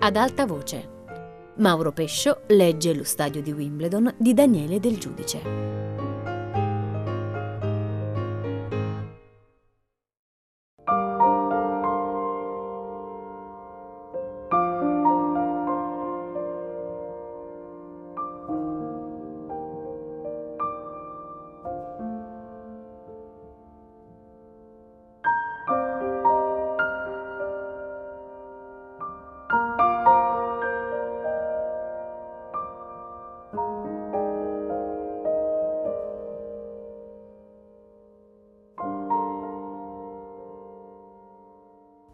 ad alta voce. Mauro Pescio legge Lo stadio di Wimbledon di Daniele Del Giudice.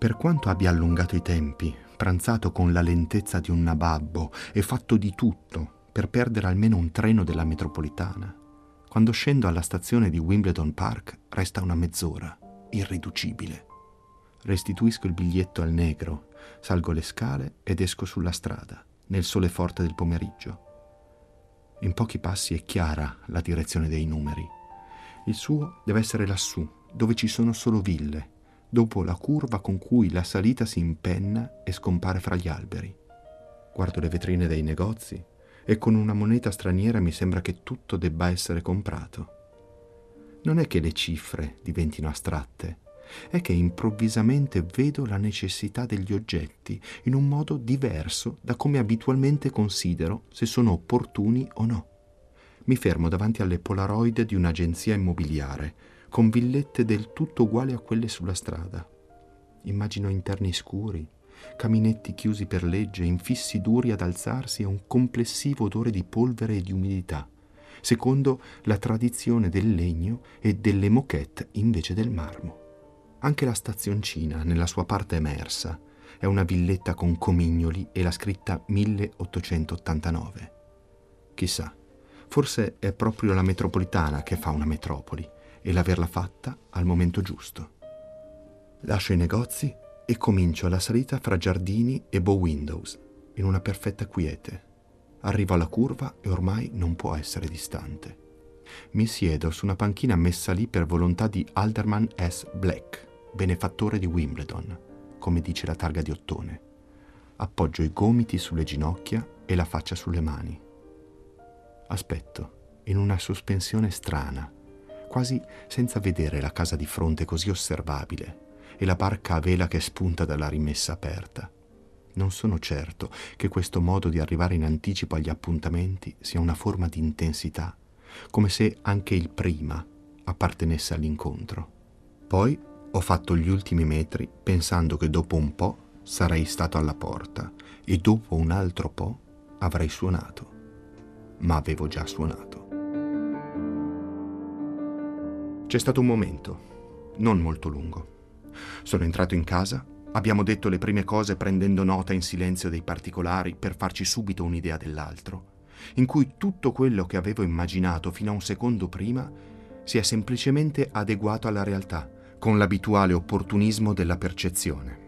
Per quanto abbia allungato i tempi, pranzato con la lentezza di un nababbo e fatto di tutto per perdere almeno un treno della metropolitana, quando scendo alla stazione di Wimbledon Park resta una mezz'ora, irriducibile. Restituisco il biglietto al negro, salgo le scale ed esco sulla strada, nel sole forte del pomeriggio. In pochi passi è chiara la direzione dei numeri. Il suo deve essere lassù, dove ci sono solo ville, dopo la curva con cui la salita si impenna e scompare fra gli alberi. Guardo le vetrine dei negozi e con una moneta straniera mi sembra che tutto debba essere comprato. Non è che le cifre diventino astratte, è che improvvisamente vedo la necessità degli oggetti in un modo diverso da come abitualmente considero se sono opportuni o no. Mi fermo davanti alle Polaroid di un'agenzia immobiliare con villette del tutto uguali a quelle sulla strada. Immagino interni scuri, caminetti chiusi per legge, infissi duri ad alzarsi e un complessivo odore di polvere e di umidità, secondo la tradizione del legno e delle moquette invece del marmo. Anche la stazioncina, nella sua parte emersa, è una villetta con comignoli e la scritta 1889. Chissà, forse è proprio la metropolitana che fa una metropoli e l'averla fatta al momento giusto. Lascio i negozi e comincio la salita fra giardini e bow windows, in una perfetta quiete. Arrivo alla curva e ormai non può essere distante. Mi siedo su una panchina messa lì per volontà di Alderman S. Black, benefattore di Wimbledon, come dice la targa di ottone. Appoggio i gomiti sulle ginocchia e la faccia sulle mani. Aspetto, in una sospensione strana, quasi senza vedere la casa di fronte così osservabile e la barca a vela che spunta dalla rimessa aperta. Non sono certo che questo modo di arrivare in anticipo agli appuntamenti sia una forma di intensità, come se anche il prima appartenesse all'incontro. Poi ho fatto gli ultimi metri pensando che dopo un po' sarei stato alla porta e dopo un altro po' avrei suonato. Ma avevo già suonato. C'è stato un momento, non molto lungo. Sono entrato in casa, abbiamo detto le prime cose prendendo nota in silenzio dei particolari per farci subito un'idea dell'altro, in cui tutto quello che avevo immaginato fino a un secondo prima si è semplicemente adeguato alla realtà, con l'abituale opportunismo della percezione.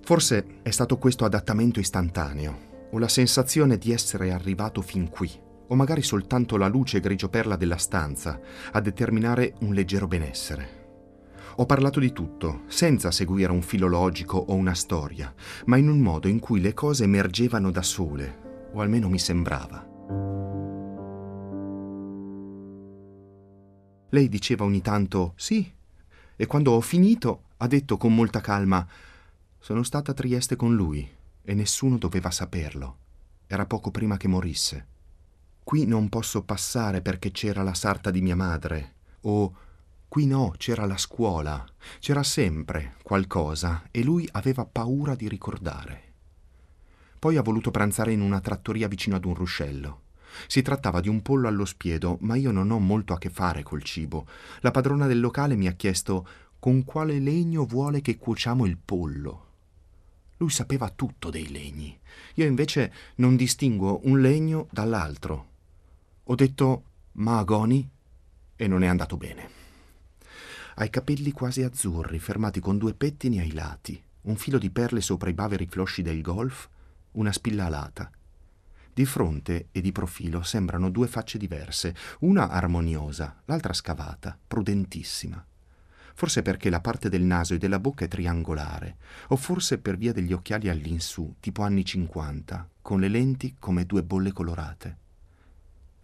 Forse è stato questo adattamento istantaneo, o la sensazione di essere arrivato fin qui, o magari soltanto la luce grigio-perla della stanza a determinare un leggero benessere. Ho parlato di tutto, senza seguire un filo logico o una storia, ma in un modo in cui le cose emergevano da sole, o almeno mi sembrava. Lei diceva ogni tanto sì, e quando ho finito ha detto con molta calma sono stata a Trieste con lui e nessuno doveva saperlo. Era poco prima che morisse. Qui non posso passare perché c'era la sarta di mia madre. O qui no, c'era la scuola. C'era sempre qualcosa e lui aveva paura di ricordare. Poi ha voluto pranzare in una trattoria vicino ad un ruscello. Si trattava di un pollo allo spiedo, ma io non ho molto a che fare col cibo. La padrona del locale mi ha chiesto con quale legno vuole che cuociamo il pollo. Lui sapeva tutto dei legni. Io invece non distinguo un legno dall'altro. Ho detto Mahagoni e non è andato bene. Ha i capelli quasi azzurri, fermati con due pettini ai lati, un filo di perle sopra i baveri flosci del golf, una spilla alata. Di fronte e di profilo sembrano due facce diverse, una armoniosa, l'altra scavata, prudentissima. Forse perché la parte del naso e della bocca è triangolare, o forse per via degli occhiali all'insù, tipo anni 50, con le lenti come due bolle colorate.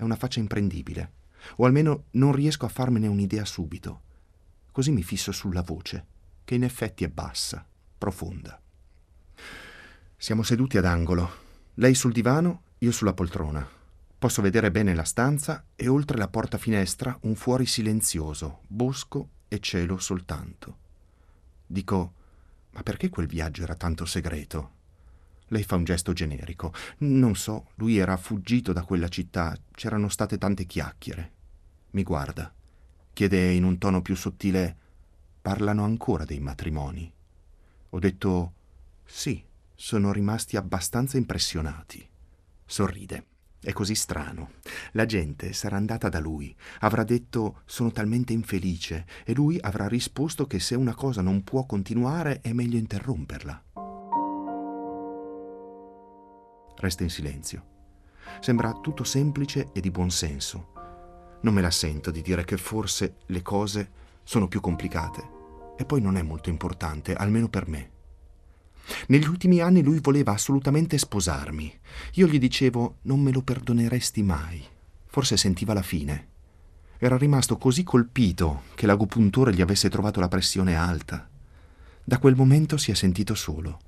È una faccia imprendibile, o almeno non riesco a farmene un'idea subito. Così mi fisso sulla voce, che in effetti è bassa, profonda. Siamo seduti ad angolo, lei sul divano, io sulla poltrona. Posso vedere bene la stanza e oltre la porta finestra un fuori silenzioso, bosco e cielo soltanto. Dico, ma perché quel viaggio era tanto segreto? Lei fa un gesto generico. Non so, lui era fuggito da quella città, c'erano state tante chiacchiere. Mi guarda. Chiede in un tono più sottile, parlano ancora dei matrimoni? Ho detto, sì, sono rimasti abbastanza impressionati. Sorride. È così strano. La gente sarà andata da lui, avrà detto sono talmente infelice e lui avrà risposto che se una cosa non può continuare è meglio interromperla. Resta in silenzio. Sembra tutto semplice e di buon senso. Non me la sento di dire che forse le cose sono più complicate. E poi non è molto importante, almeno per me. Negli ultimi anni lui voleva assolutamente sposarmi. Io gli dicevo non me lo perdoneresti mai. Forse sentiva la fine. Era rimasto così colpito che l'agopuntore gli avesse trovato la pressione alta. Da quel momento si è sentito solo.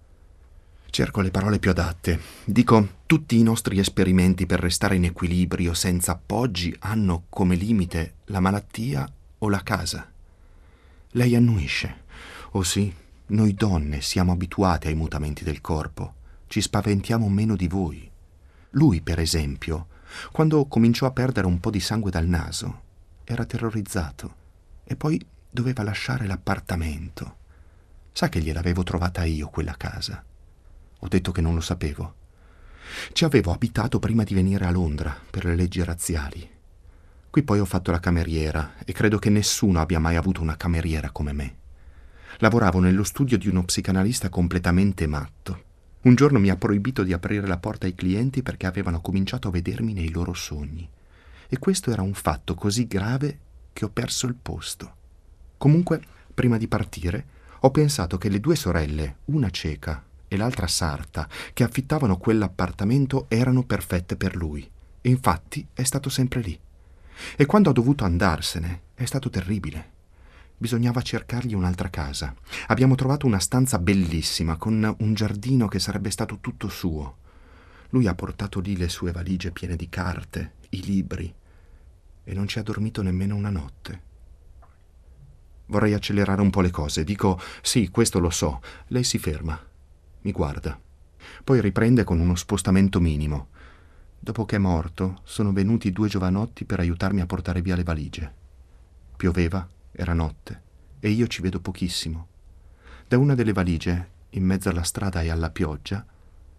Cerco le parole più adatte. Dico, tutti i nostri esperimenti per restare in equilibrio senza appoggi hanno come limite la malattia o la casa. Lei annuisce. Oh sì, noi donne siamo abituate ai mutamenti del corpo, ci spaventiamo meno di voi. Lui, per esempio, quando cominciò a perdere un po' di sangue dal naso, era terrorizzato e poi doveva lasciare l'appartamento. Sa che gliel'avevo trovata io quella casa. Ho detto che non lo sapevo. Ci avevo abitato prima di venire a Londra per le leggi razziali. Qui poi ho fatto la cameriera e credo che nessuno abbia mai avuto una cameriera come me. Lavoravo nello studio di uno psicanalista completamente matto. Un giorno mi ha proibito di aprire la porta ai clienti perché avevano cominciato a vedermi nei loro sogni. E questo era un fatto così grave che ho perso il posto. Comunque, prima di partire, ho pensato che le due sorelle, una cieca e l'altra sarta, che affittavano quell'appartamento erano perfette per lui. Infatti è stato sempre lì. E quando ha dovuto andarsene è stato terribile. Bisognava cercargli un'altra casa. Abbiamo trovato una stanza bellissima, con un giardino che sarebbe stato tutto suo. Lui ha portato lì le sue valigie piene di carte, i libri, e non ci ha dormito nemmeno una notte. Vorrei accelerare un po' le cose. Dico, sì, questo lo so. Lei si ferma. Mi guarda. Poi riprende con uno spostamento minimo. Dopo che è morto, sono venuti due giovanotti per aiutarmi a portare via le valigie. Pioveva era notte e io ci vedo pochissimo. Da una delle valigie, in mezzo alla strada e alla pioggia,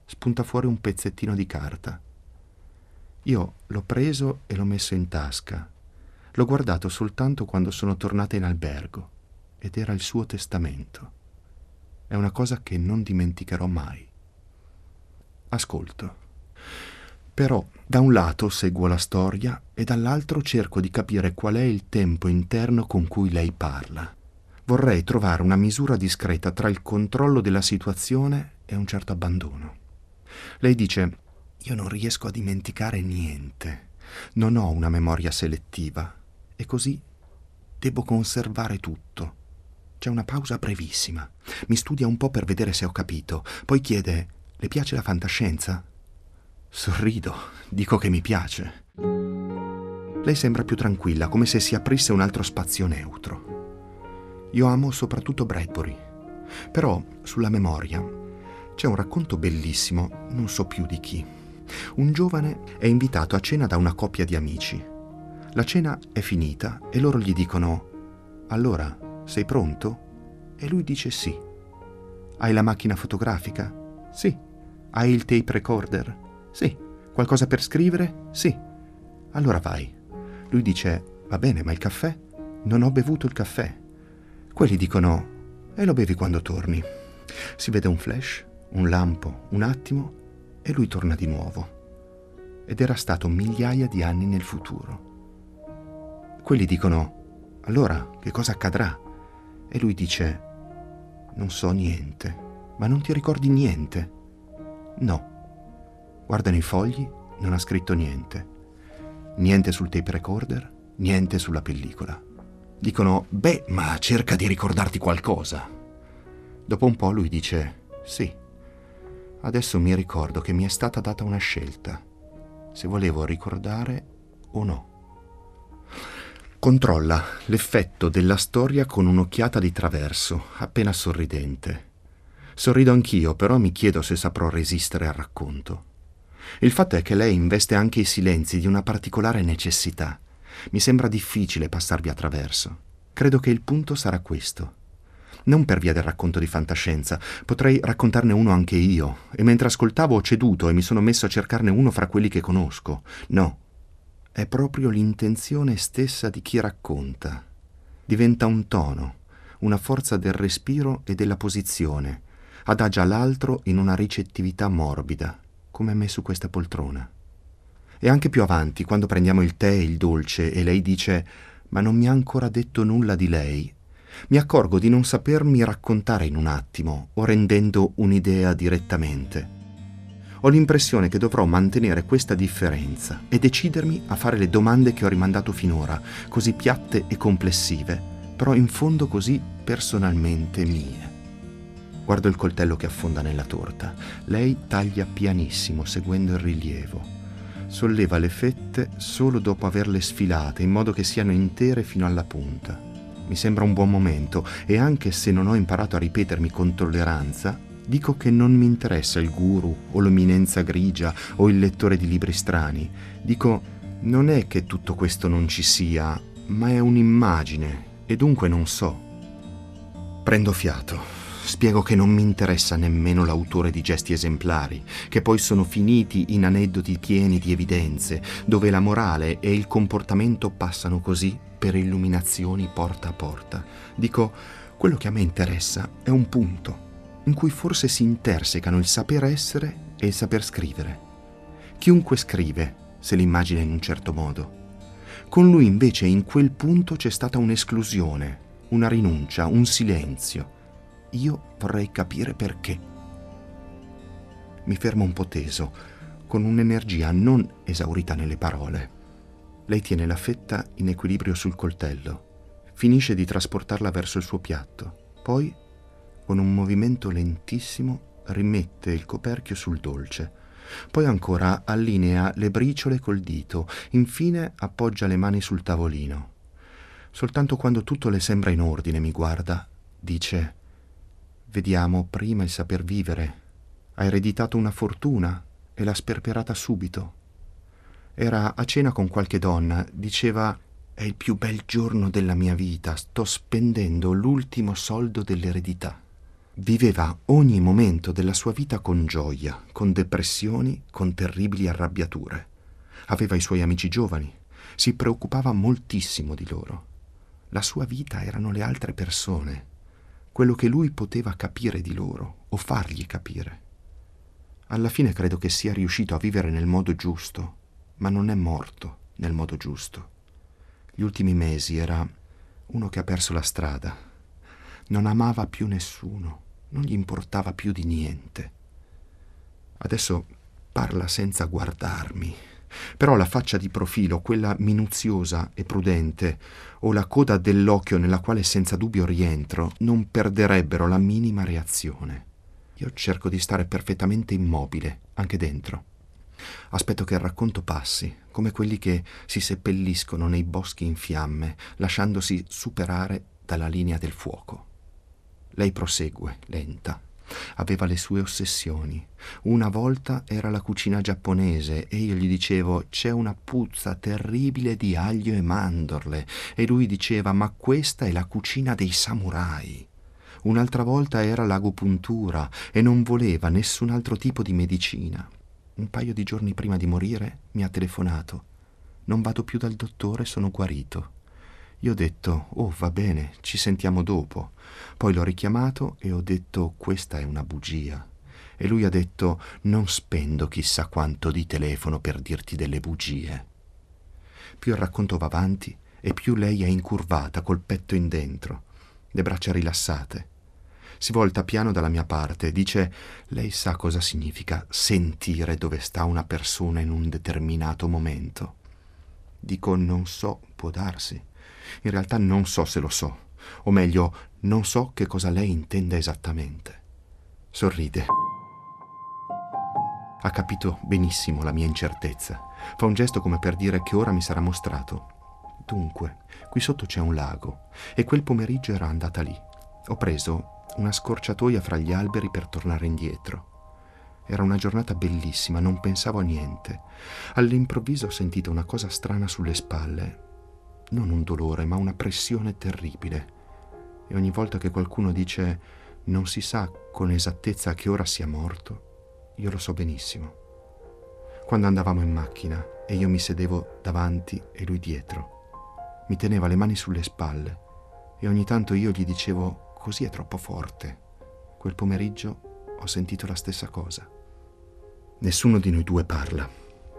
spunta fuori un pezzettino di carta. Io l'ho preso e l'ho messo in tasca. L'ho guardato soltanto quando sono tornata in albergo ed era il suo testamento. È una cosa che non dimenticherò mai. Ascolto. Però da un lato seguo la storia e dall'altro cerco di capire qual è il tempo interno con cui lei parla. Vorrei trovare una misura discreta tra il controllo della situazione e un certo abbandono. Lei dice, io non riesco a dimenticare niente, non ho una memoria selettiva e così devo conservare tutto. C'è una pausa brevissima. Mi studia un po' per vedere se ho capito, poi chiede, le piace la fantascienza? Sorrido, dico che mi piace. Lei sembra più tranquilla, come se si aprisse un altro spazio neutro. Io amo soprattutto Bradbury. Però, sulla memoria, c'è un racconto bellissimo, non so più di chi. Un giovane è invitato a cena da una coppia di amici. La cena è finita e loro gli dicono Allora, sei pronto? E lui dice sì. Hai la macchina fotografica? Sì. Hai il tape recorder? Sì. Qualcosa per scrivere? Sì. Allora vai. Lui dice, va bene, ma il caffè? Non ho bevuto il caffè. Quelli dicono, e lo bevi quando torni. Si vede un flash, un lampo, un attimo, e lui torna di nuovo. Ed era stato migliaia di anni nel futuro. Quelli dicono, allora che cosa accadrà? E lui dice, non so niente, ma non ti ricordi niente? No. Guarda nei fogli, non ha scritto niente. Niente sul tape recorder, niente sulla pellicola. Dicono, beh, ma cerca di ricordarti qualcosa. Dopo un po' lui dice, sì, adesso mi ricordo che mi è stata data una scelta, se volevo ricordare o no. Controlla l'effetto della storia con un'occhiata di traverso, appena sorridente. Sorrido anch'io, però mi chiedo se saprò resistere al racconto. Il fatto è che lei investe anche i silenzi di una particolare necessità. Mi sembra difficile passarvi attraverso. Credo che il punto sarà questo. Non per via del racconto di fantascienza, potrei raccontarne uno anche io, e mentre ascoltavo ho ceduto e mi sono messo a cercarne uno fra quelli che conosco. No, è proprio l'intenzione stessa di chi racconta. Diventa un tono, una forza del respiro e della posizione, adagia l'altro in una ricettività morbida, come me su questa poltrona. E anche più avanti, quando prendiamo il tè e il dolce e lei dice ma non mi ha ancora detto nulla di lei, mi accorgo di non sapermi raccontare in un attimo o rendendo un'idea direttamente ho l'impressione che dovrò mantenere questa differenza e decidermi a fare le domande che ho rimandato finora, così piatte e complessive, però in fondo così personalmente mie. Guardo il coltello che affonda nella torta. Lei taglia pianissimo, seguendo il rilievo. Solleva le fette solo dopo averle sfilate, in modo che siano intere fino alla punta. Mi sembra un buon momento e anche se non ho imparato a ripetermi con tolleranza, Dico che non mi interessa il guru o l'eminenza grigia o il lettore di libri strani. Dico, non è che tutto questo non ci sia, ma è un'immagine e dunque non so. Prendo fiato. Spiego che non mi interessa nemmeno l'autore di gesti esemplari, che poi sono finiti in aneddoti pieni di evidenze, dove la morale e il comportamento passano così per illuminazioni porta a porta. Dico, quello che a me interessa è un punto, in cui forse si intersecano il saper essere e il saper scrivere. Chiunque scrive se l'immagina in un certo modo. Con lui invece in quel punto c'è stata un'esclusione, una rinuncia, un silenzio. Io vorrei capire perché. Mi fermo un po' teso, con un'energia non esaurita nelle parole. Lei tiene la fetta in equilibrio sul coltello, finisce di trasportarla verso il suo piatto, poi con un movimento lentissimo rimette il coperchio sul dolce. Poi ancora allinea le briciole col dito, infine appoggia le mani sul tavolino. Soltanto quando tutto le sembra in ordine mi guarda, dice Vediamo prima il saper vivere. Ha ereditato una fortuna e l'ha sperperata subito. Era a cena con qualche donna, diceva È il più bel giorno della mia vita, sto spendendo l'ultimo soldo dell'eredità. Viveva ogni momento della sua vita con gioia, con depressioni, con terribili arrabbiature. Aveva i suoi amici giovani, si preoccupava moltissimo di loro. La sua vita erano le altre persone, quello che lui poteva capire di loro o fargli capire. Alla fine credo che sia riuscito a vivere nel modo giusto, ma non è morto nel modo giusto. Gli ultimi mesi era uno che ha perso la strada, non amava più nessuno non gli importava più di niente. Adesso parla senza guardarmi, però la faccia di profilo, quella minuziosa e prudente, o la coda dell'occhio nella quale senza dubbio rientro, non perderebbero la minima reazione. Io cerco di stare perfettamente immobile, anche dentro. Aspetto che il racconto passi, come quelli che si seppelliscono nei boschi in fiamme, lasciandosi superare dalla linea del fuoco. Lei prosegue, lenta. Aveva le sue ossessioni. Una volta era la cucina giapponese e io gli dicevo c'è una puzza terribile di aglio e mandorle e lui diceva ma questa è la cucina dei samurai. Un'altra volta era l'agopuntura e non voleva nessun altro tipo di medicina. Un paio di giorni prima di morire mi ha telefonato. Non vado più dal dottore, sono guarito. Io ho detto, oh va bene, ci sentiamo dopo. Poi l'ho richiamato e ho detto, questa è una bugia. E lui ha detto, non spendo chissà quanto di telefono per dirti delle bugie. Più il racconto va avanti e più lei è incurvata col petto in dentro. le braccia rilassate. Si volta piano dalla mia parte e dice Lei sa cosa significa sentire dove sta una persona in un determinato momento. Dico non so, può darsi. In realtà non so se lo so, o meglio, non so che cosa lei intenda esattamente. Sorride. Ha capito benissimo la mia incertezza. Fa un gesto come per dire che ora mi sarà mostrato. Dunque, qui sotto c'è un lago e quel pomeriggio era andata lì. Ho preso una scorciatoia fra gli alberi per tornare indietro. Era una giornata bellissima, non pensavo a niente. All'improvviso ho sentito una cosa strana sulle spalle. Non un dolore, ma una pressione terribile. E ogni volta che qualcuno dice non si sa con esattezza a che ora sia morto, io lo so benissimo. Quando andavamo in macchina e io mi sedevo davanti e lui dietro, mi teneva le mani sulle spalle e ogni tanto io gli dicevo così è troppo forte. Quel pomeriggio ho sentito la stessa cosa. Nessuno di noi due parla.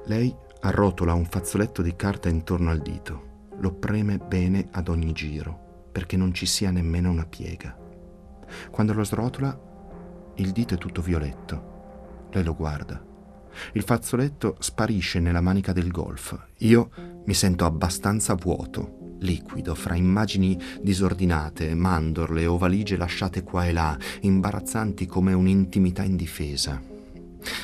Lei arrotola un fazzoletto di carta intorno al dito, lo preme bene ad ogni giro, perché non ci sia nemmeno una piega. Quando lo srotola, il dito è tutto violetto. Lei lo guarda. Il fazzoletto sparisce nella manica del golf. Io mi sento abbastanza vuoto, liquido, fra immagini disordinate, mandorle o valigie lasciate qua e là, imbarazzanti come un'intimità indifesa.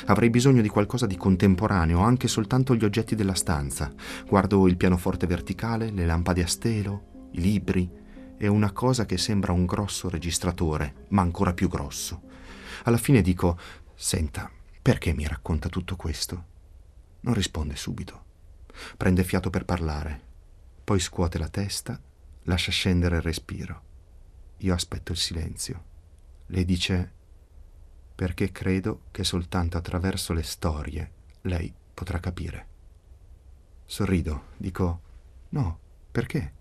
Avrei bisogno di qualcosa di contemporaneo, anche soltanto gli oggetti della stanza. Guardo il pianoforte verticale, le lampade a stelo, i libri, è una cosa che sembra un grosso registratore, ma ancora più grosso. Alla fine dico, senta, perché mi racconta tutto questo? Non risponde subito. Prende fiato per parlare, poi scuote la testa, lascia scendere il respiro. Io aspetto il silenzio. Lei dice, perché credo che soltanto attraverso le storie lei potrà capire. Sorrido, dico, no, perché?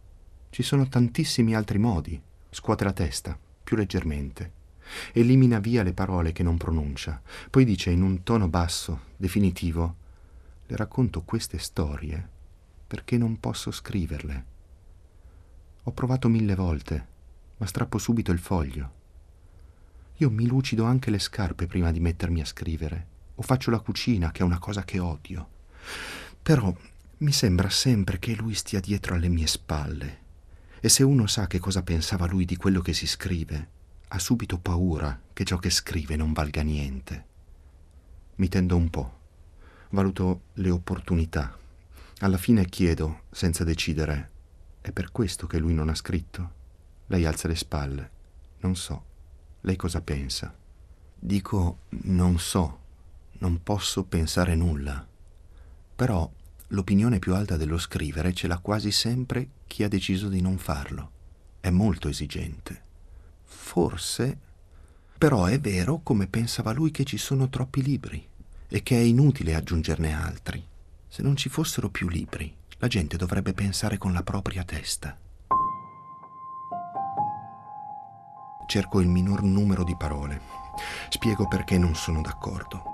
Ci sono tantissimi altri modi. Scuote la testa, più leggermente. Elimina via le parole che non pronuncia. Poi dice in un tono basso, definitivo, le racconto queste storie perché non posso scriverle. Ho provato mille volte, ma strappo subito il foglio. Io mi lucido anche le scarpe prima di mettermi a scrivere, o faccio la cucina, che è una cosa che odio. Però mi sembra sempre che lui stia dietro alle mie spalle e se uno sa che cosa pensava lui di quello che si scrive, ha subito paura che ciò che scrive non valga niente. Mi tendo un po', valuto le opportunità. Alla fine chiedo, senza decidere, è per questo che lui non ha scritto? Lei alza le spalle. Non so. Lei cosa pensa? Dico non so, non posso pensare nulla. Però l'opinione più alta dello scrivere ce l'ha quasi sempre chi ha deciso di non farlo. È molto esigente. Forse, però è vero come pensava lui che ci sono troppi libri e che è inutile aggiungerne altri. Se non ci fossero più libri, la gente dovrebbe pensare con la propria testa. Cerco il minor numero di parole. Spiego perché non sono d'accordo.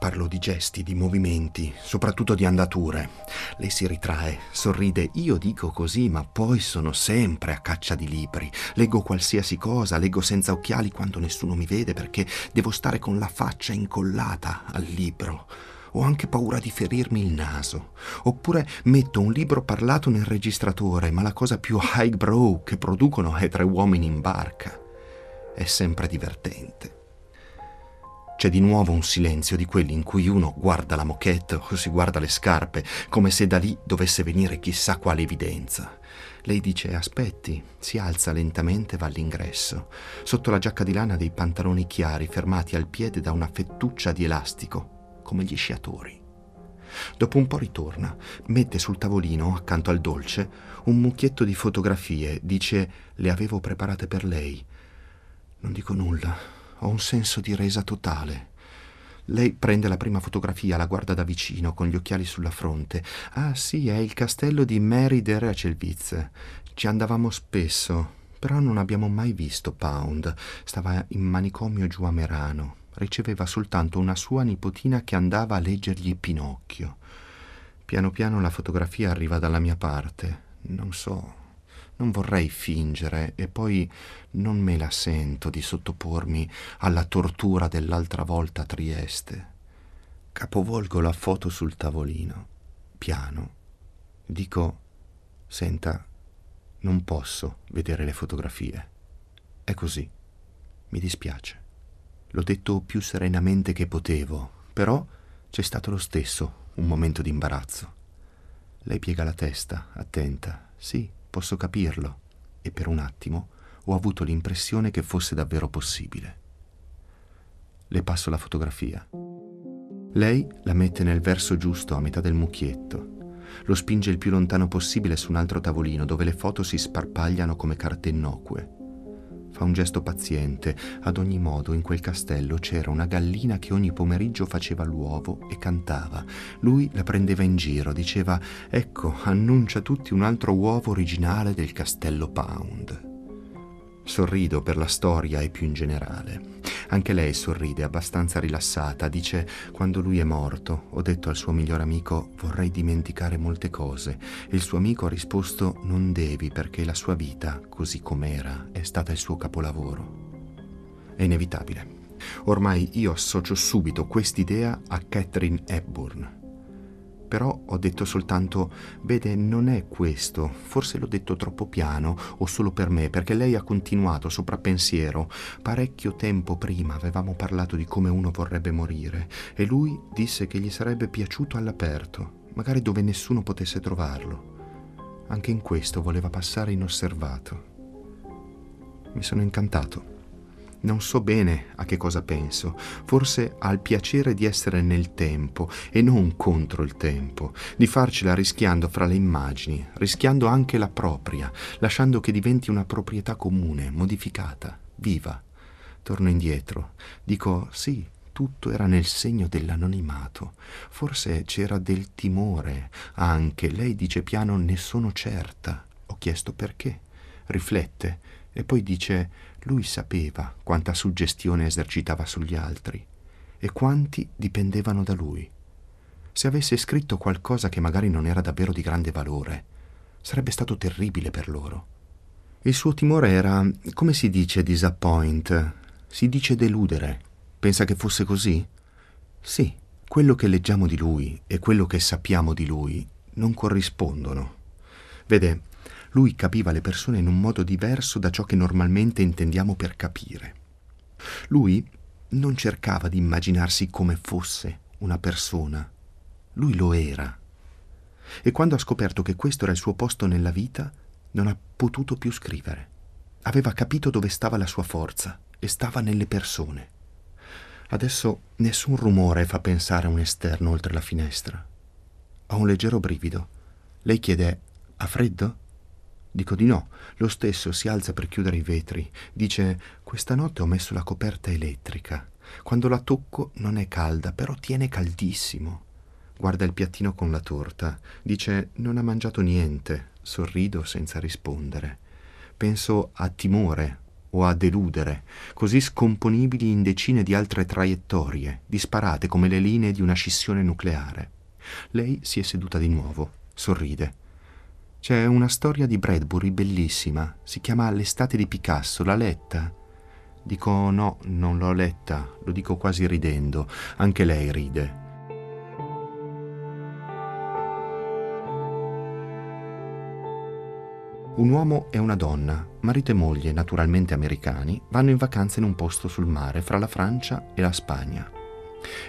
Parlo di gesti, di movimenti, soprattutto di andature. Lei si ritrae, sorride. Io dico così, ma poi sono sempre a caccia di libri. Leggo qualsiasi cosa, leggo senza occhiali quando nessuno mi vede perché devo stare con la faccia incollata al libro. Ho anche paura di ferirmi il naso. Oppure metto un libro parlato nel registratore, ma la cosa più highbrow che producono è tre uomini in barca. È sempre divertente. C'è di nuovo un silenzio di quelli in cui uno guarda la moquette o si guarda le scarpe, come se da lì dovesse venire chissà quale evidenza. Lei dice aspetti, si alza lentamente e va all'ingresso. Sotto la giacca di lana dei pantaloni chiari fermati al piede da una fettuccia di elastico, come gli sciatori. Dopo un po' ritorna, mette sul tavolino, accanto al dolce, un mucchietto di fotografie. Dice le avevo preparate per lei. Non dico nulla, ho un senso di resa totale. Lei prende la prima fotografia, la guarda da vicino, con gli occhiali sulla fronte. Ah sì, è il castello di Mary de Recelwitz. Ci andavamo spesso, però non abbiamo mai visto Pound. Stava in manicomio giù a Merano. Riceveva soltanto una sua nipotina che andava a leggergli Pinocchio. Piano piano la fotografia arriva dalla mia parte. Non so, Non vorrei fingere e poi non me la sento di sottopormi alla tortura dell'altra volta a Trieste. Capovolgo la foto sul tavolino, piano. Dico, senta, non posso vedere le fotografie. È così. Mi dispiace. L'ho detto più serenamente che potevo, però c'è stato lo stesso un momento di imbarazzo. Lei piega la testa, attenta. Sì, posso capirlo. E per un attimo ho avuto l'impressione che fosse davvero possibile. Le passo la fotografia. Lei la mette nel verso giusto a metà del mucchietto. Lo spinge il più lontano possibile su un altro tavolino dove le foto si sparpagliano come carte innocue. Fa un gesto paziente. Ad ogni modo, in quel castello c'era una gallina che ogni pomeriggio faceva l'uovo e cantava. Lui la prendeva in giro, diceva: Ecco, annuncia tutti un altro uovo originale del castello Pound. Sorrido per la storia e più in generale. Anche lei sorride, abbastanza rilassata. Dice, quando lui è morto, ho detto al suo migliore amico, vorrei dimenticare molte cose. E il suo amico ha risposto, non devi perché la sua vita, così com'era, è stata il suo capolavoro. È inevitabile. Ormai io associo subito quest'idea a Catherine Hepburn però ho detto soltanto, vede, non è questo, forse l'ho detto troppo piano o solo per me, perché lei ha continuato soprappensiero. Parecchio tempo prima avevamo parlato di come uno vorrebbe morire e lui disse che gli sarebbe piaciuto all'aperto, magari dove nessuno potesse trovarlo. Anche in questo voleva passare inosservato. Mi sono incantato. Non so bene a che cosa penso, forse al piacere di essere nel tempo e non contro il tempo, di farcela rischiando fra le immagini, rischiando anche la propria, lasciando che diventi una proprietà comune, modificata, viva. Torno indietro, dico sì, tutto era nel segno dell'anonimato, forse c'era del timore. Anche, lei dice piano ne sono certa, ho chiesto perché, riflette e poi dice lui sapeva quanta suggestione esercitava sugli altri e quanti dipendevano da lui. Se avesse scritto qualcosa che magari non era davvero di grande valore, sarebbe stato terribile per loro. Il suo timore era, come si dice disappoint? Si dice deludere. Pensa che fosse così? Sì, quello che leggiamo di lui e quello che sappiamo di lui non corrispondono. Vede, lui capiva le persone in un modo diverso da ciò che normalmente intendiamo per capire. Lui non cercava di immaginarsi come fosse una persona, lui lo era. E quando ha scoperto che questo era il suo posto nella vita, non ha potuto più scrivere. Aveva capito dove stava la sua forza e stava nelle persone. Adesso nessun rumore fa pensare a un esterno oltre la finestra. Ho un leggero brivido. Lei chiede: Ha freddo? Dico di no. Lo stesso si alza per chiudere i vetri. Dice: Questa notte ho messo la coperta elettrica. Quando la tocco non è calda, però tiene caldissimo. Guarda il piattino con la torta. Dice: Non ha mangiato niente. Sorrido senza rispondere. Penso a timore o a deludere, così scomponibili in decine di altre traiettorie, disparate come le linee di una scissione nucleare. Lei si è seduta di nuovo, sorride. C'è una storia di Bradbury bellissima, si chiama L'estate di Picasso, l'ha letta? Dico no, non l'ho letta, lo dico quasi ridendo, anche lei ride. Un uomo e una donna, marito e moglie, naturalmente americani, vanno in vacanza in un posto sul mare fra la Francia e la Spagna.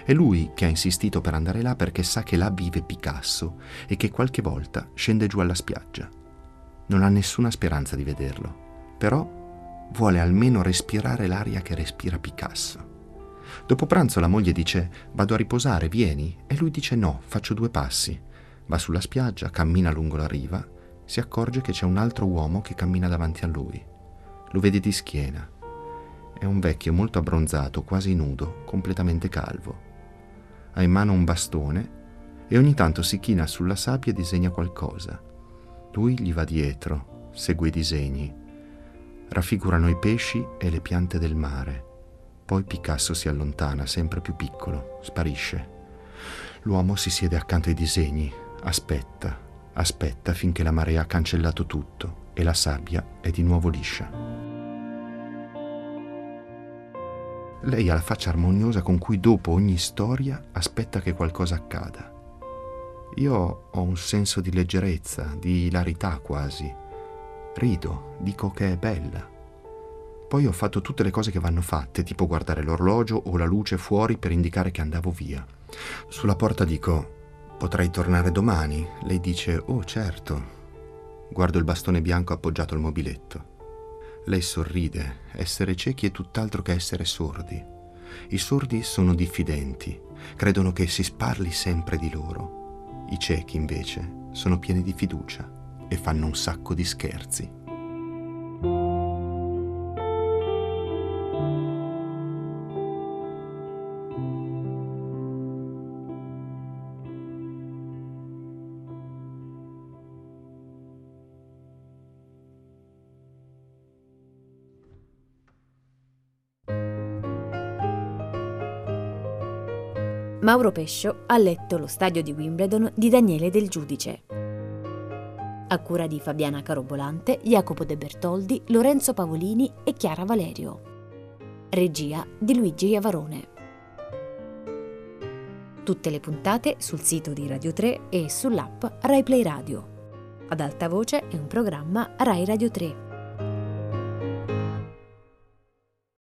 È lui che ha insistito per andare là perché sa che là vive Picasso e che qualche volta scende giù alla spiaggia. Non ha nessuna speranza di vederlo, però vuole almeno respirare l'aria che respira Picasso. Dopo pranzo la moglie dice vado a riposare, vieni? E lui dice no, faccio due passi. Va sulla spiaggia, cammina lungo la riva, si accorge che c'è un altro uomo che cammina davanti a lui. Lo vede di schiena è un vecchio molto abbronzato, quasi nudo, completamente calvo. Ha in mano un bastone e ogni tanto si china sulla sabbia e disegna qualcosa. Lui gli va dietro, segue i disegni. Raffigurano i pesci e le piante del mare. Poi Picasso si allontana, sempre più piccolo, sparisce. L'uomo si siede accanto ai disegni, aspetta, aspetta finché la marea ha cancellato tutto e la sabbia è di nuovo liscia. Lei ha la faccia armoniosa con cui dopo ogni storia aspetta che qualcosa accada. Io ho un senso di leggerezza, di ilarità quasi. Rido, dico che è bella. Poi ho fatto tutte le cose che vanno fatte, tipo guardare l'orologio o la luce fuori per indicare che andavo via. Sulla porta dico, potrei tornare domani? Lei dice, oh certo. Guardo il bastone bianco appoggiato al mobiletto. Lei sorride. Essere ciechi è tutt'altro che essere sordi. I sordi sono diffidenti, credono che si sparli sempre di loro. I ciechi, invece, sono pieni di fiducia e fanno un sacco di scherzi. Mauro Pescio ha letto Lo stadio di Wimbledon di Daniele Del Giudice. A cura di Fabiana Carobolante, Jacopo De Bertoldi, Lorenzo Pavolini e Chiara Valerio. Regia di Luigi Iavarone. Tutte le puntate sul sito di Radio 3 e sull'app RaiPlay Radio. Ad alta voce è un programma Rai Radio 3.